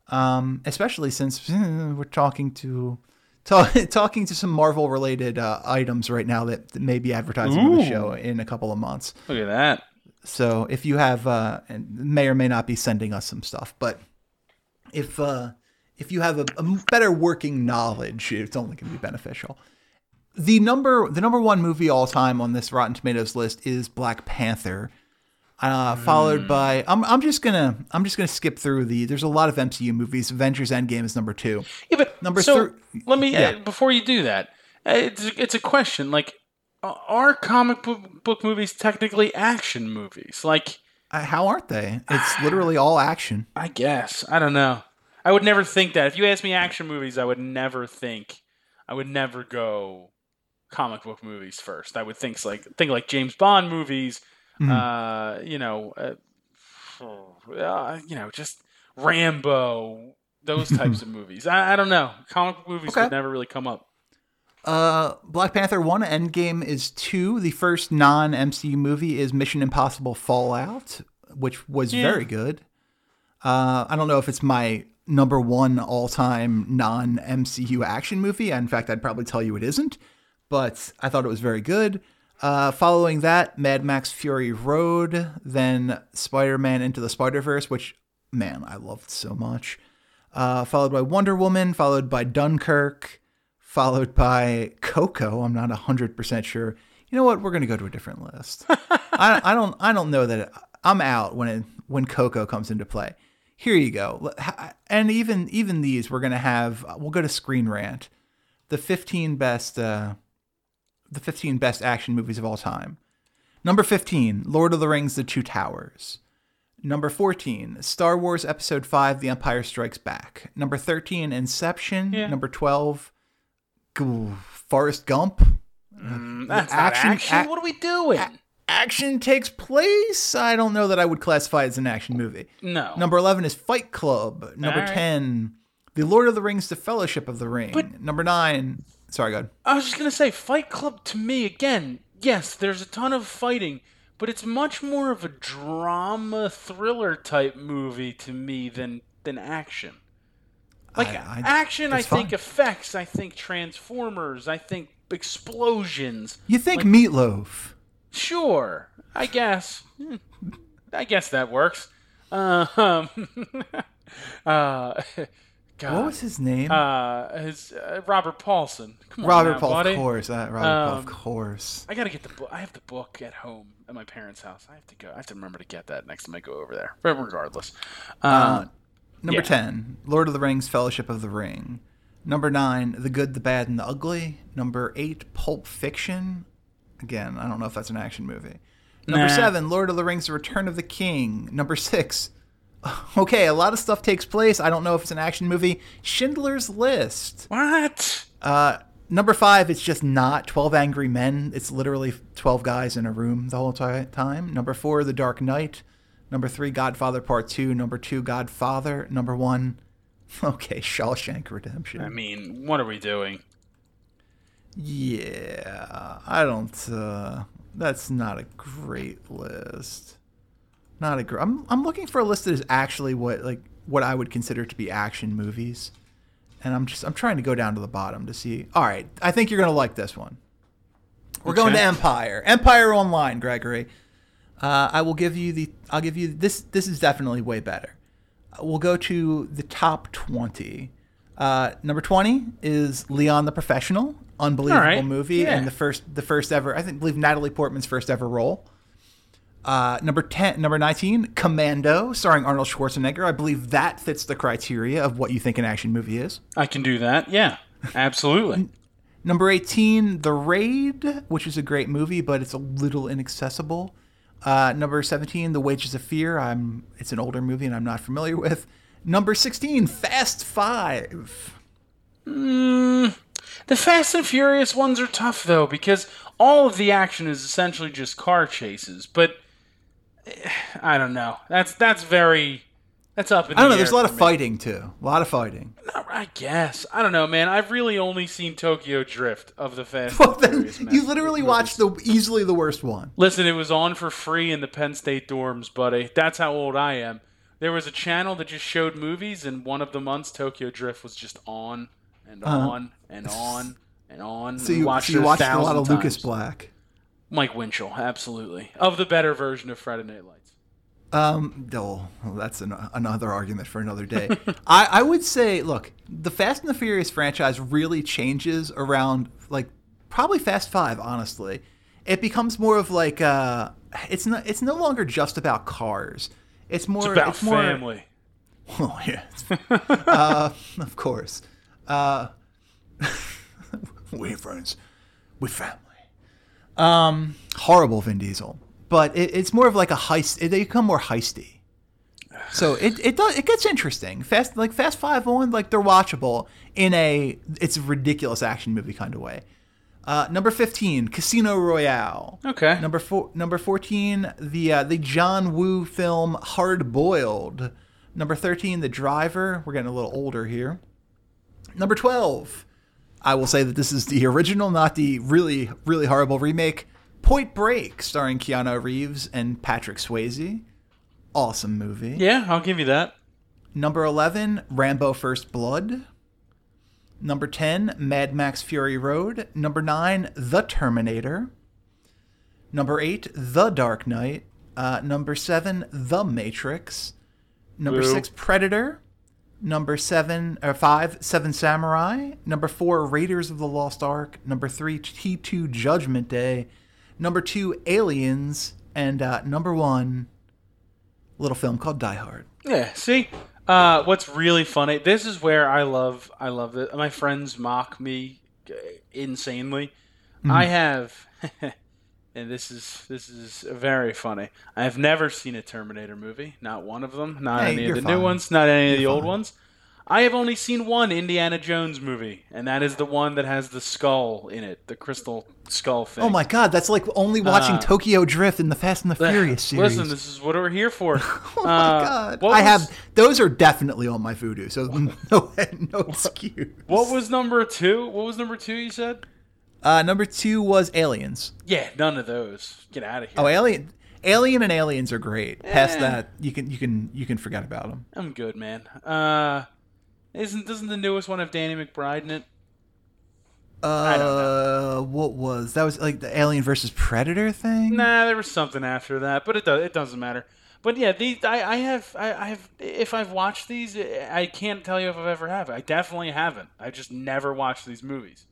Um, especially since we're talking to. ta- Talking to some Marvel related uh, items right now that, that may be advertising on the show in a couple of months.
Look at that.
So if you have, uh, and may or may not be sending us some stuff, but if uh, if you have a, a better working knowledge, it's only going to be beneficial. The number the number one movie all time on this Rotten Tomatoes list is Black Panther, uh, followed by I'm I'm just gonna I'm just gonna skip through the. There's a lot of MCU movies. Avengers Endgame is number two.
Yeah, but
Number
so,
thir-
let me
yeah.
uh, before you do that. uh, It's it's a question. Like, are comic book, book movies technically action movies? Like,
Uh, how aren't they? It's literally all action.
I guess I don't know. I would never think that. If you asked me action movies, I would never think. I would never go comic book movies first. I would think like think like James Bond movies.
Mm-hmm.
Uh, you know, uh, uh, you know, just Rambo, those types of movies. I, I don't know. Comic book movies
Okay.
would never really come up.
Uh, Black Panther 1 Endgame is 2. The first non MCU movie is Mission Impossible Fallout, which was
Yeah.
very good. Uh, I don't know if it's my number one all time non MCU action movie. In fact, I'd probably tell you it isn't, but I thought it was very good. Uh, following that, Mad Max Fury Road, then Spider Man Into the Spider Verse, which, man, I loved so much. Uh, followed by Wonder Woman, followed by Dunkirk, followed by Coco. I'm not 100% sure. You know what? We're going to go to a different list. I, I don't I don't know that it, I'm out when it, when Coco comes into play. Here you go. And even even these we're going to have we'll go to Screen Rant. The 15 best uh the 15 best action movies of all time. Number 15, Lord of the Rings The Two Towers. Number 14, Star Wars Episode 5 The Empire Strikes Back. Number 13, Inception.
Yeah.
Number 12, G- Forrest Gump.
Mm, That's
action-
action.
ac-
what are we doing?
Action takes place. I don't know that I would classify it as an action movie.
no.
Number 11 is Fight Club. Number
right.
10, The Lord of the Rings The Fellowship of the Ring.
But-
Number 9, sorry, go ahead.
I was just gonna say, Fight Club to me again. Yes, there's a ton of fighting, but it's much more of a drama thriller type movie to me than than action. Like
I- I-
action, I think
fine.
effects, I think Transformers, I think explosions.
You think Meatloaf?
Sure, I guess. Hmm, I guess that works. Um, uh, God.
What was his name?
uh, his uh, Robert Paulson. Come on
Robert
now,
Paul,
buddy.
of course. Uh, Robert Paul,
Um,
of course.
I gotta get the book. I have the book at home at my parents' house. I have to go. I have to remember to get that next time I go over there. But regardless, um,
Uh, Number
yeah.
10, Lord of the Rings, Fellowship of the Ring. Number 9, The Good, the Bad, and the Ugly. Number 8, Pulp Fiction. Again, I don't know if that's an action movie. Number
Nah.
7, Lord of the Rings, The Return of the King. Number 6, okay, a lot of stuff takes place. I don't know if it's an action movie. Schindler's List.
what?
Uh, number 5, it's just not 12 Angry Men. It's literally 12 guys in a room the whole ti- time. Number 4, The Dark Knight. Number 3, Godfather Part 2. Number 2, Godfather. Number 1, okay, Shawshank Redemption.
I mean, what are we doing?
Yeah, I don't. Uh, that's not a great list. Not a great. I'm I'm looking for a list that is actually what like what I would consider to be action movies, and I'm just I'm trying to go down to the bottom to see. All right, I think you're gonna like this one. We're going to Empire. Empire Online, Gregory. Uh, I will give you the. I'll give you this. This is definitely way better. We'll go to the top twenty. Uh, number twenty is Leon the Professional, unbelievable
right.
movie,
Yeah.
and the first the first ever. I think believe Natalie Portman's first ever role. Uh, number ten, number nineteen, Commando, starring Arnold Schwarzenegger. I believe that fits the criteria of what you think an action movie is.
I can do that. Yeah, absolutely.
Number 18, The Raid, which is a great movie, but it's a little inaccessible. Uh, number 17, The Wages of Fear. I'm it's an older movie and I'm not familiar with. Number 16, Fast 5.
Mm, the Fast and Furious ones are tough though because all of the action is essentially just car chases. But eh, I don't know. That's that's very that's up in
I don't know, there's a lot of fighting too. A lot of fighting.
I guess I don't know, man. I've really only seen Tokyo Drift of the Fast
Well, then you
movies.
literally watched the easily the worst one.
Listen, it was on for free in the Penn State dorms, buddy. That's how old I am. There was a channel that just showed movies, and one of the months Tokyo Drift was just on and on and on and on.
Uh-huh. So
We
you,
watched
so you watched a lot of Lucas. Black.
Mike Winchell, absolutely. Of the better version of Friday Night Lights.
Um, oh, well, that's an, another argument for another day. I, I would say, look, the Fast and the Furious franchise really changes around, like, probably Fast Five. Honestly, it becomes more of like, uh, it's not, it's no longer just about cars. It's more
It's about
it's more,
family.
Oh yeah, uh, of course. Uh, we friends, we family. Um, horrible Vin Diesel, but it, it's more of like a heist. They become more heisty. So it it does it gets interesting. Fast like Fast Five on like they're watchable in a it's a ridiculous action movie kind of way. Uh, number fifteen, Casino Royale.
Okay.
Number four, number fourteen, the uh, the John Woo film Hard Boiled. Number thirteen, The Driver. We're getting a little older here. Number twelve, I will say that this is the original, not the really really horrible remake. Point Break, starring Keanu Reeves and Patrick Swayze. Awesome movie.
Yeah, I'll give you that.
Number 11, Rambo First Blood. Number 10, Mad Max Fury Road. Number 9, The Terminator. Number 8, The Dark Knight. Uh, number 7, The Matrix. Number
Boo.
6, Predator. Number 7 or 5, 7 Samurai. Number 4, Raiders of the Lost Ark. Number 3, T2 Judgment Day. Number 2, Aliens. And uh, number 1, little film called Die Hard.
Yeah. See, uh, what's really funny? This is where I love. I love it. My friends mock me uh, insanely. I have, and this is this is very funny. I have never seen a Terminator movie. Not one of them. Not
Hey,
any of the
fine.
new ones. Not any of the
You're
old ones. I have only seen one Indiana Jones movie, and that is the one that has the skull in it, the crystal skull thing.
Oh my god, that's like only watching
Uh,
Tokyo Drift in the Fast and the Furious series.
Listen, this is what we're here for.
oh my
Uh,
god. I
was-
have those are definitely on my Vudu, so no no excuse.
What was number two? What was number two? You said?
Uh, number two was Aliens.
Yeah, none of those. Get out of here.
Oh, Alien, Alien and Aliens are great. Past
Eh.
that, you can you can you can forget about them.
I'm good, man. Uh, isn't doesn't the newest one have Danny McBride in it?
Uh,
don't
what was that? Was like the Alien versus Predator thing?
Nah, there was something after that, but it does it doesn't matter. But yeah, these I, I have I, I have if I've watched these, I can't tell you if I've ever have. I definitely haven't. I just never watched these movies.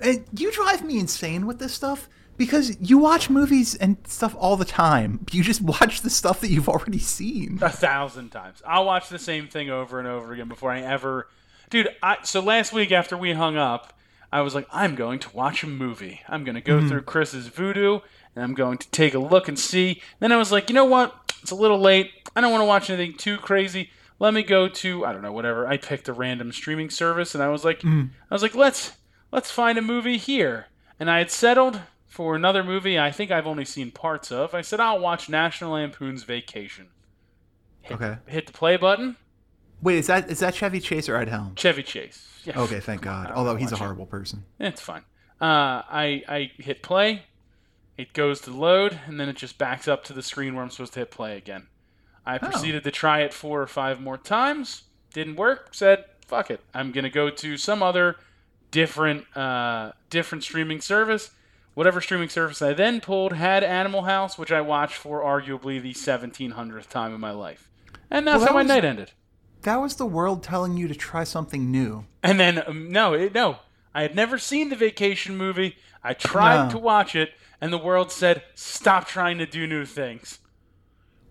And you drive me insane with this stuff because you watch movies and stuff all the time. You just watch the stuff that you've already seen.
a thousand times. I'll watch the same thing over and over again before I ever, dude. I so last week after we hung up, I was like, I'm going to watch a movie. I'm going to go mm-hmm. through Chris's Vudu and I'm going to take a look and see. Then I was like, you know what? It's a little late. I don't want to watch anything too crazy. Let me go to I don't know whatever. I picked a random streaming service and I was like, mm-hmm. I was like, let's let's find a movie here. And I had settled for another movie. I think I've only seen parts of. I said I'll watch National Lampoon's Vacation
Okay.
hit the play button.
Wait, is that is that Chevy Chase or Ed Helms?
Chevy Chase. Yeah.
Okay, thank God. Although he's a horrible person.
It's fine. Uh, I I hit play. It goes to load, and then it just backs up to the screen where I'm supposed to hit play again. I proceeded to try it four or five more times. Didn't work. Said fuck it. I'm gonna go to some other different uh, different streaming service. Whatever streaming service I then pulled had Animal House, which I watched for arguably the 1700th time in my life, and that's
Well, that
how my
was-
night ended.
That was the world telling you to try something new.
And then um, no, it, no, I had never seen the vacation movie. I tried
No.
to watch it, and the world said, "Stop trying to do new things."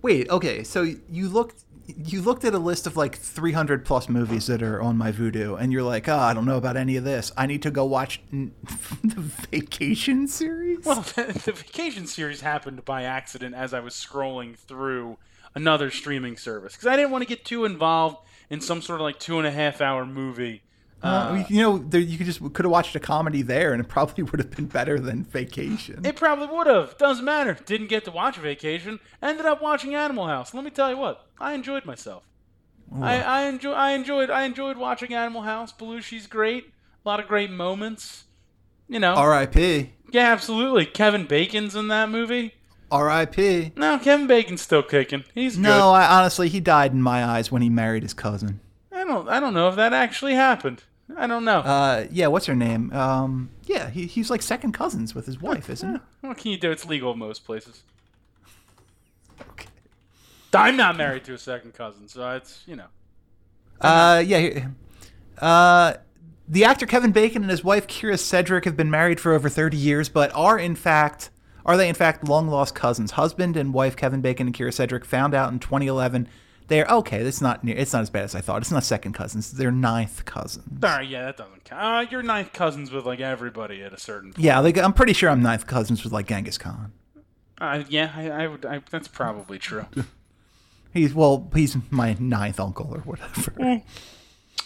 Wait, okay, so you looked you looked at a list of like 300 plus movies that are on my Vudu, and you're like, oh, I don't know about any of this. I need to go watch n- the Vacation series.
Well, the vacation series happened by accident as I was scrolling through another streaming service because I didn't want to get too involved in some sort of like two and a half hour movie.
Uh, you know, there, you could just could have watched a comedy there, and it probably would have been better than Vacation.
It probably would have. Doesn't matter. Didn't get to watch Vacation. Ended up watching Animal House. Let me tell you what. I enjoyed myself. I, I enjoy. I enjoyed. I enjoyed watching Animal House. Belushi's great. A lot of great moments. You know.
R.I.P.
Yeah, absolutely. Kevin Bacon's in that movie.
R.I.P.
No, Kevin Bacon's still kicking. He's
No, I honestly, he died in my eyes when he married his cousin.
I don't. I don't know if that actually happened. I don't know.
Uh, yeah, what's her name? Um, yeah, he, he's like second cousins with his wife, isn't he?
what can you do? It's legal in most places.
Okay.
I'm not married to a second cousin, so it's you know.
Uh, yeah. Uh, the actor Kevin Bacon and his wife Kyra Sedgwick have been married for over 30 years, but are in fact are they in fact long lost cousins? Husband and wife Kevin Bacon and Kyra Sedgwick found out in 2011 they're okay. It's not near, it's not as bad as I thought. It's not second cousins. They're ninth cousins.
Right, yeah, that doesn't count. Uh, you're ninth cousins with like everybody at a certain. point.
Yeah, like, I'm pretty sure I'm ninth cousins with like Genghis Khan.
Uh, yeah, I, I would. I, that's probably true.
He's well, he's my ninth uncle or whatever.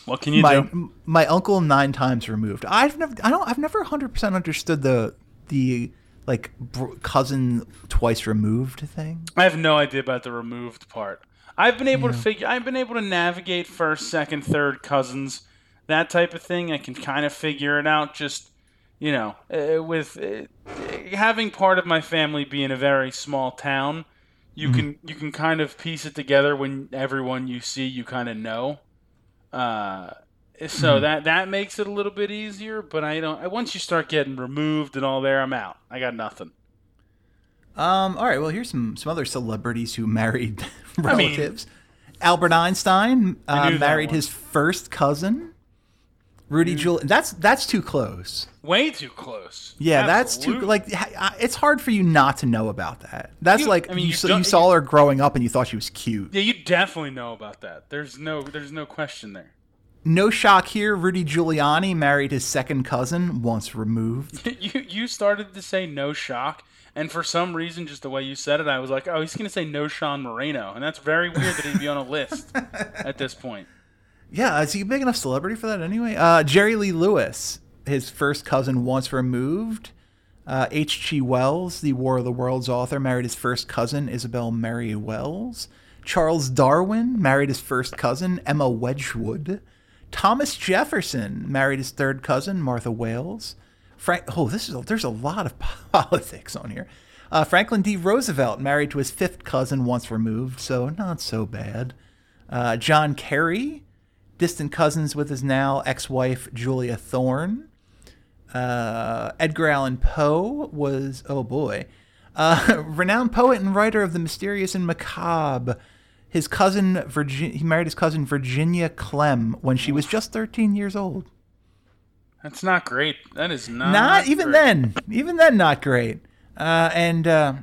What can you
my
do?
my uncle nine times removed. I've never I don't I've never hundred percent understood the the like br- cousin twice removed thing.
I have no idea about the removed part. I've been able to figure. I've been able to navigate first, second, third cousins, that type of thing. I can kind of figure it out. Just you know, uh, with uh, having part of my family be in a very small town, you can you can kind of piece it together when everyone you see you kind of know. Uh, so that that makes it a little bit easier. But I don't. Once you start getting removed and all there, I'm out. I got nothing.
Um. All right. Well, here's some some other celebrities who married
I mean-
relatives. Albert Einstein uh, married his first cousin. Rudy Giuliani. That's that's too close.
Way too close.
Yeah, that's too like. It's hard for you not to know about that. That's
You-
like
I mean,
you,
you
saw, you saw her growing up and you thought she was cute.
Yeah, you definitely know about that. There's no there's no question there.
No shock here. Rudy Giuliani married his second cousin once removed.
you you started to say no shock, and for some reason, just the way you said it, I was like, oh, he's gonna say no Sean Moreno, and that's very weird that he'd be on a list at this point.
Yeah, is he a big enough celebrity for that anyway? Uh, Jerry Lee Lewis, his first cousin once removed. Uh, H.G. Wells, the War of the Worlds author, married his first cousin, Isabel Mary Wells. Charles Darwin married his first cousin, Emma Wedgwood. Thomas Jefferson married his third cousin, Martha Wayles. Frank, oh, this is a, there's a lot of politics on here. Uh, Franklin D. Roosevelt married to his fifth cousin once removed, so not so bad. Uh, John Kerry, distant cousins with his now ex-wife Julia Thorne. Uh, Edgar Allan Poe was oh boy, uh, renowned poet and writer of the mysterious and macabre. His cousin Virginia, he married his cousin Virginia Clemm when she was just 13 years old.
That's not great. That is not.
Not even
great.
then, even then, not great. Uh, and uh,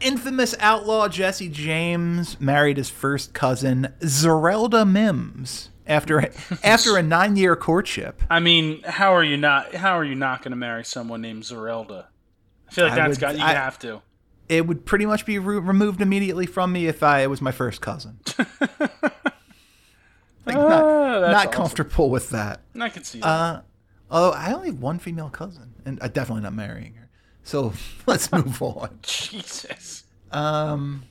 infamous outlaw Jesse James married his first cousin Zerelda Mims after after a nine-year courtship.
I mean, how are you not? How are you not going to marry someone named Zerelda? I feel like that's
would-
got you
I-
have to.
It would pretty much be re- removed immediately from me if I it was my first cousin. like not,
Ah,
not
awesome.
comfortable with that.
I can see that.
Uh, although I only have one female cousin, and I'm definitely not marrying her. So let's move on.
Jesus.
Um,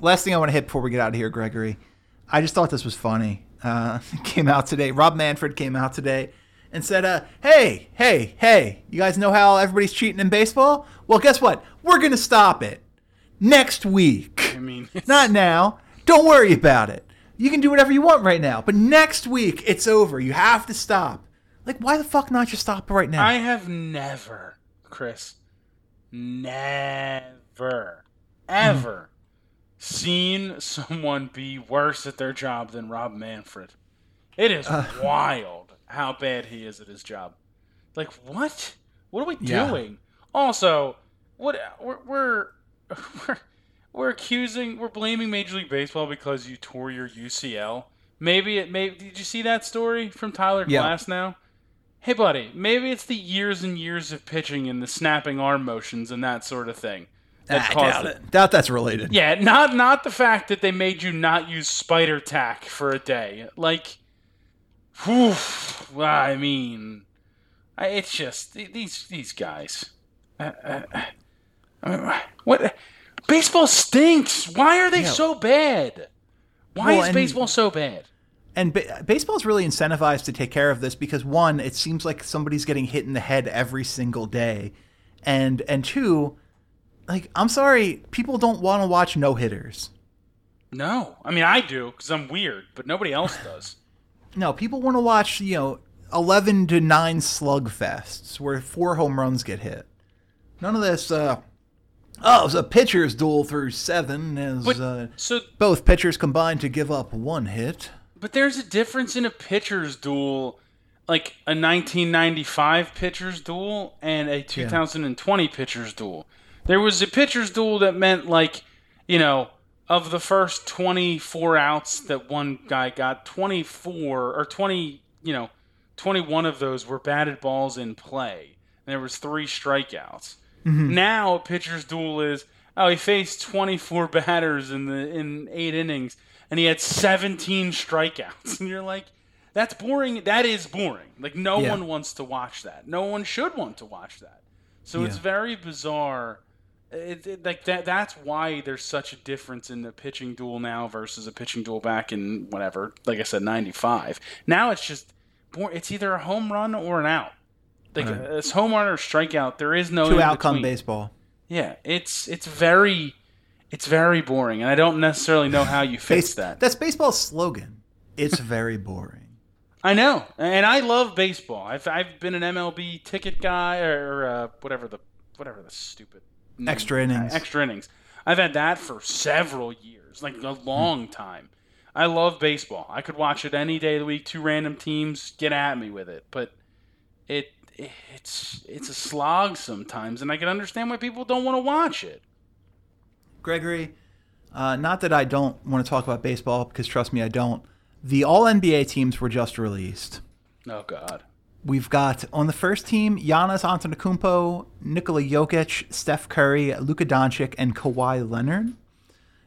last thing I want to hit before we get out of here, Gregory. I just thought this was funny. Uh, came out today. Rob Manfred came out today and said, uh, "Hey, hey, hey! You guys know how everybody's cheating in baseball? Well, guess what? We're gonna stop it next week.
I mean, it's-
Not now. Don't worry about it. You can do whatever you want right now, but next week it's over. You have to stop. Like, why the fuck not just stop right now?
I have never, Chris, never, ever seen someone be worse at their job than Rob Manfred. It is
Uh.
wild how bad he is at his job. Like, what? What are we
Yeah.
doing? Also, what we're we're we're, we're accusing, we're blaming Major League Baseball because you tore your UCL. Maybe it may. Did you see that story from Tyler
Yeah.
Glass now? Hey, buddy, maybe it's the years and years of pitching and the snapping arm motions and that sort of thing that
I
caused
doubt
it.
it. Doubt that's related.
Yeah, not not the fact that they made you not use spider tack for a day. Like, whew, I mean, I, it's just these these guys. Uh, uh, I mean, what? Baseball stinks. Why are they
Yeah.
so bad? Why
Well,
is baseball so bad?
And ba- baseball's really incentivized to take care of this because one, it seems like somebody's getting hit in the head every single day, and and two, like I'm sorry, people don't want to watch no hitters.
No, I mean I do because I'm weird, but nobody else does.
No, people want to watch you know eleven to nine slugfests where four home runs get hit. None of this. uh Oh, it was a pitcher's duel through seven as
But
uh,
so
both pitchers combined to give up one hit.
But there's a difference in a pitcher's duel, like a 1995 pitcher's duel and a 2020 pitcher's duel. There was a pitcher's duel that meant like, you know, of the first 24 outs that one guy got, 24 or 20, you know, 21 of those were batted balls in play. And there was three strikeouts. Mm-hmm. Now a pitcher's duel is Oh, he faced 24 batters in the in eight innings, and he had 17 strikeouts. And you're like, that's boring. That is boring. Like no
Yeah.
one wants to watch that. No one should want to watch that. So it's very bizarre. It, it- like that. That's why there's such a difference in the pitching duel now versus a pitching duel back in whatever. Like I said, 95. Now it's just, it's either a home run or an out. Like
Right.
it's home run or strikeout. There is no
Two outcome
between.
baseball.
Yeah, it's it's very it's very boring, and I don't necessarily know how you fix
Base-
that.
That's baseball's slogan. It's very boring.
I know, and I love baseball. I've I've been an MLB ticket guy or uh, whatever the whatever the stupid name-
Extra innings.
uh, extra innings. I've had that for several years, like a long time. I love baseball. I could watch it any day of the week. Two random teams get at me with it, but it it's it's a slog sometimes, and I can understand why people don't want to watch it.
Gregory, uh, not that I don't want to talk about baseball because trust me, I don't. The All NBA teams were just released.
Oh God.
We've got on the first team Giannis Antetokounmpo, Nikola Jokic, Steph Curry, Luka Doncic, and Kawhi Leonard.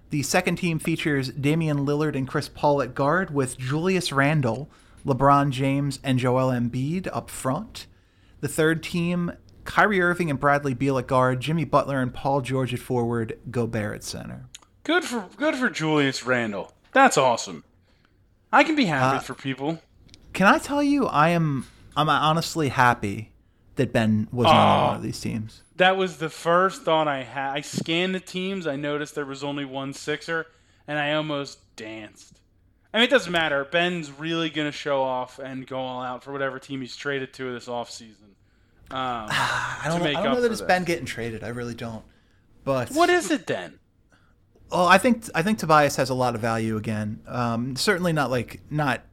The second team features Damian Lillard and Chris Paul at guard, with Julius Randle, LeBron James, and Joel Embiid up front. The third team, Kyrie Irving and Bradley Beal at guard, Jimmy Butler and Paul George at forward, Gobert at center.
Good for good for Julius Randle. That's awesome. I can be happy
Uh,
for people.
Can I tell you, I am I'm honestly happy that Ben was not on one of these teams.
That was the first thought I had. I scanned the teams. I noticed there was only one Sixer, and I almost danced. I mean, it doesn't matter. Ben's really going to show off and go all out for whatever team he's traded to this offseason. Um,
I don't, I don't know that it's
this.
Ben getting traded. I really don't. But
what is it then?
Well, I think I think Tobias has a lot of value again. Um, certainly not like not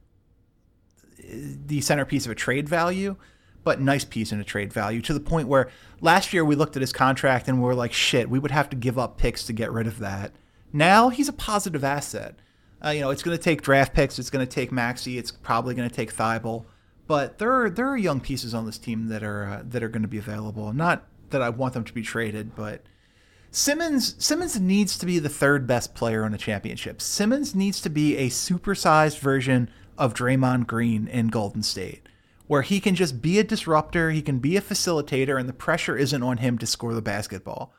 the centerpiece of a trade value, but nice piece in a trade value to the point where last year we looked at his contract and we were like, shit, we would have to give up picks to get rid of that. Now he's a positive asset. Uh, you know, it's going to take draft picks. It's going to take Maxey. It's probably going to take Thybulle. But there are there are young pieces on this team that are uh, that are going to be available. Not that I want them to be traded, but Simmons Simmons needs to be the third best player on a championship. Simmons needs to be a supersized version of Draymond Green in Golden State, where he can just be a disruptor, he can be a facilitator, and the pressure isn't on him to score the basketball.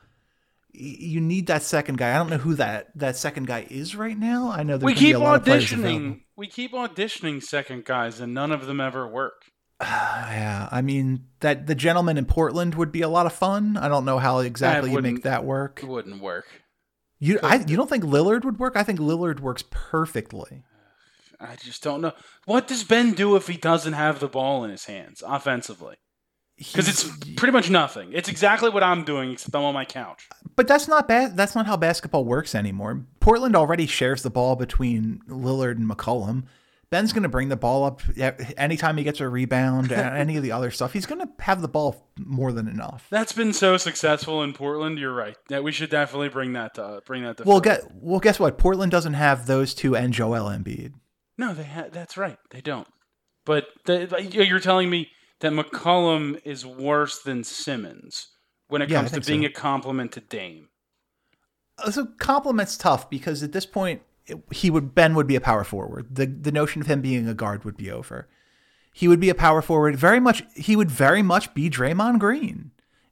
You need that second guy. I don't know who that that second guy is right now. I know there's
We keep
a lot of players
auditioning. We keep auditioning second guys, and none of them ever work.
Yeah, I mean that the gentleman in Portland would be a lot of fun. I don't know how exactly you make that work.
It wouldn't work.
You I, you don't think Lillard would work? I think Lillard works perfectly.
I just don't know. What does Ben do if he doesn't have the ball in his hands offensively? Because it's pretty much nothing. It's exactly what I'm doing, except I'm on my couch.
But that's not bad. That's not how basketball works anymore. Portland already shares the ball between Lillard and McCollum. Ben's going to bring the ball up anytime he gets a rebound, and any of the other stuff. He's going to have the ball more than enough.
That's been so successful in Portland. You're right. Yeah, we should definitely bring that to bring that to.
Well, get well. Guess what? Portland doesn't have those two and Joel Embiid.
no, they ha- that's right. They don't. But the, you're telling me that McCollum is worse than Simmons when it
Yeah,
comes to being
so.
a complement to Dame.
Uh, So complement's tough because at this point it- he would Ben would be a power forward. The the notion of him being a guard would be over. He would be a power forward. Very much he would very much be Draymond Green.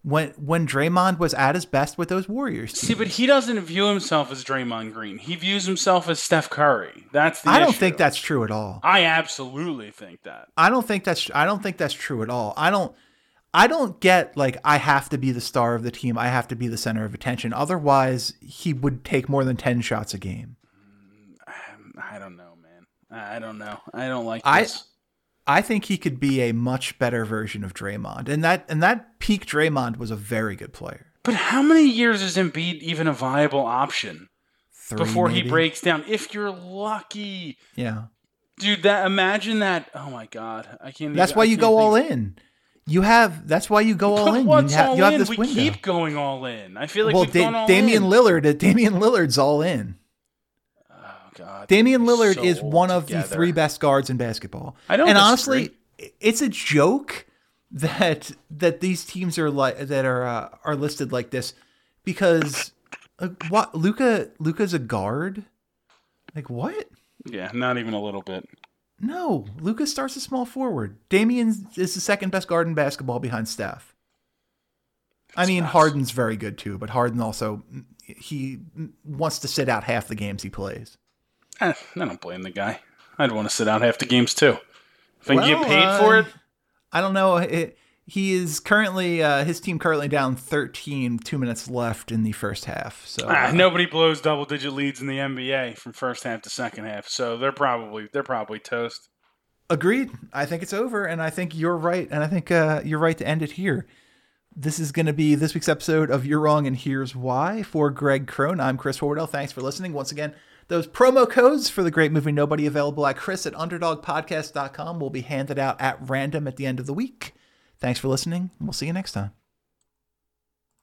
When when Draymond was at his best with those Warriors.
See, but he doesn't view himself as Draymond Green. He views himself as Steph Curry. That's the
I don't
issue.
think that's true at all.
I absolutely think that.
I don't think that's I don't think that's true at all. I don't I don't get like I have to be the star of the team. I have to be the center of attention. Otherwise, he would take more than 10 shots a game.
Mm, I don't know, man. I don't know. I don't like
I-
this.
I think he could be a much better version of Draymond. And that and that peak Draymond was a very good player.
But how many years is Embiid even a viable option
Three,
before he breaks down? If you're lucky,
Yeah.
dude. That imagine that. Oh my god, I can't.
That's
even,
why you go all
think-
in. You have that's why you go all in.
what's
you have,
all
you have
in?
this
we
window.
keep going all in. I feel like
well,
we've
Da- Damian
in.
Lillard, Damian Lillard's all in.
God,
Damian Lillard
so
is one of
together.
the three best guards in basketball.
I don't
And
disagree.
honestly, it's a joke that that these teams are like that are uh, are listed like this because Uh, what Luka? Luka's a guard. Like what?
Yeah, not even a little bit.
No, Luka starts a small forward. Damian is the second best guard in basketball behind Steph. I mean,
nuts.
Harden's very good too, but Harden also he wants to sit out half the games he plays.
Eh, I don't blame the guy. I'd want to sit out half the games too. If I
Well,
get paid
uh,
for it,
I don't know. It, he is currently uh, his team currently down 13, two minutes left in the first half. So
ah,
uh,
nobody blows double digit leads in the NBA from first half to second half. So they're probably they're probably toast.
Agreed. I think it's over, and I think you're right, and I think uh, you're right to end it here. This is going to be this week's episode of You're Wrong and Here's Why. For Greg Crone, I'm Chris Horwedel. Thanks for listening. Once again, those promo codes for the great movie Nobody available at Chris at UnderdogPodcast.com will be handed out at random at the end of the week. Thanks for listening. We'll see you next time.